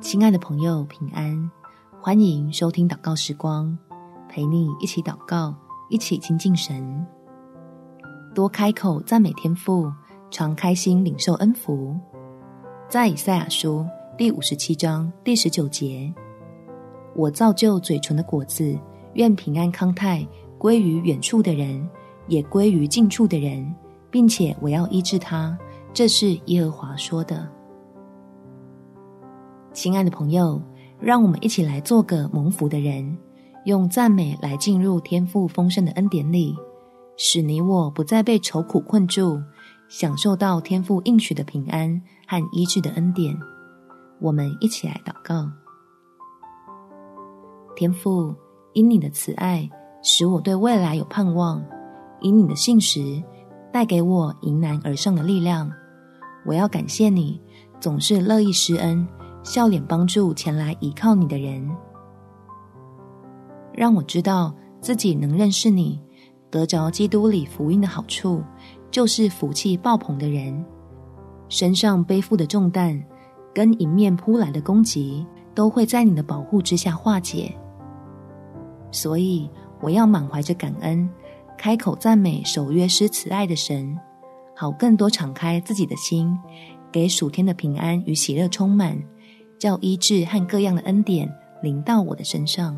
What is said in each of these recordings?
亲爱的朋友，平安！欢迎收听祷告时光，陪你一起祷告，一起亲近神。多开口赞美天父，常开心领受恩福。在以赛亚书第五十七章第十九节，我造就嘴唇的果子，愿平安康泰归于远处的人，也归于近处的人，并且我要医治他。这是耶和华说的。亲爱的朋友，让我们一起来做个蒙福的人，用赞美来进入天父丰盛的恩典里，使你我不再被愁苦困住，享受到天父应许的平安和医治的恩典。我们一起来祷告：天父，因你的慈爱，使我对未来有盼望；因你的信实，带给我迎难而上的力量。我要感谢你，总是乐意施恩。笑脸帮助前来依靠你的人，让我知道自己能认识你，得着基督里福音的好处，就是福气爆棚的人，身上背负的重担跟迎面扑来的攻击，都会在你的保护之下化解。所以我要满怀着感恩，开口赞美守约施慈爱的神，好更多敞开自己的心，给属天的平安与喜乐充满。叫医治和各样的恩典临到我的身上，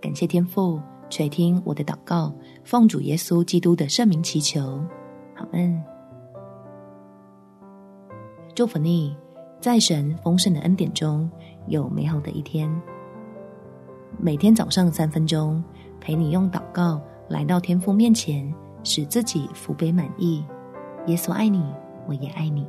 感谢天父垂听我的祷告，奉主耶稣基督的圣名祈求，好们。祝福你，在神丰盛的恩典中有美好的一天。每天早上三分钟，陪你用祷告来到天父面前，使自己福杯满溢。耶稣爱你，我也爱你。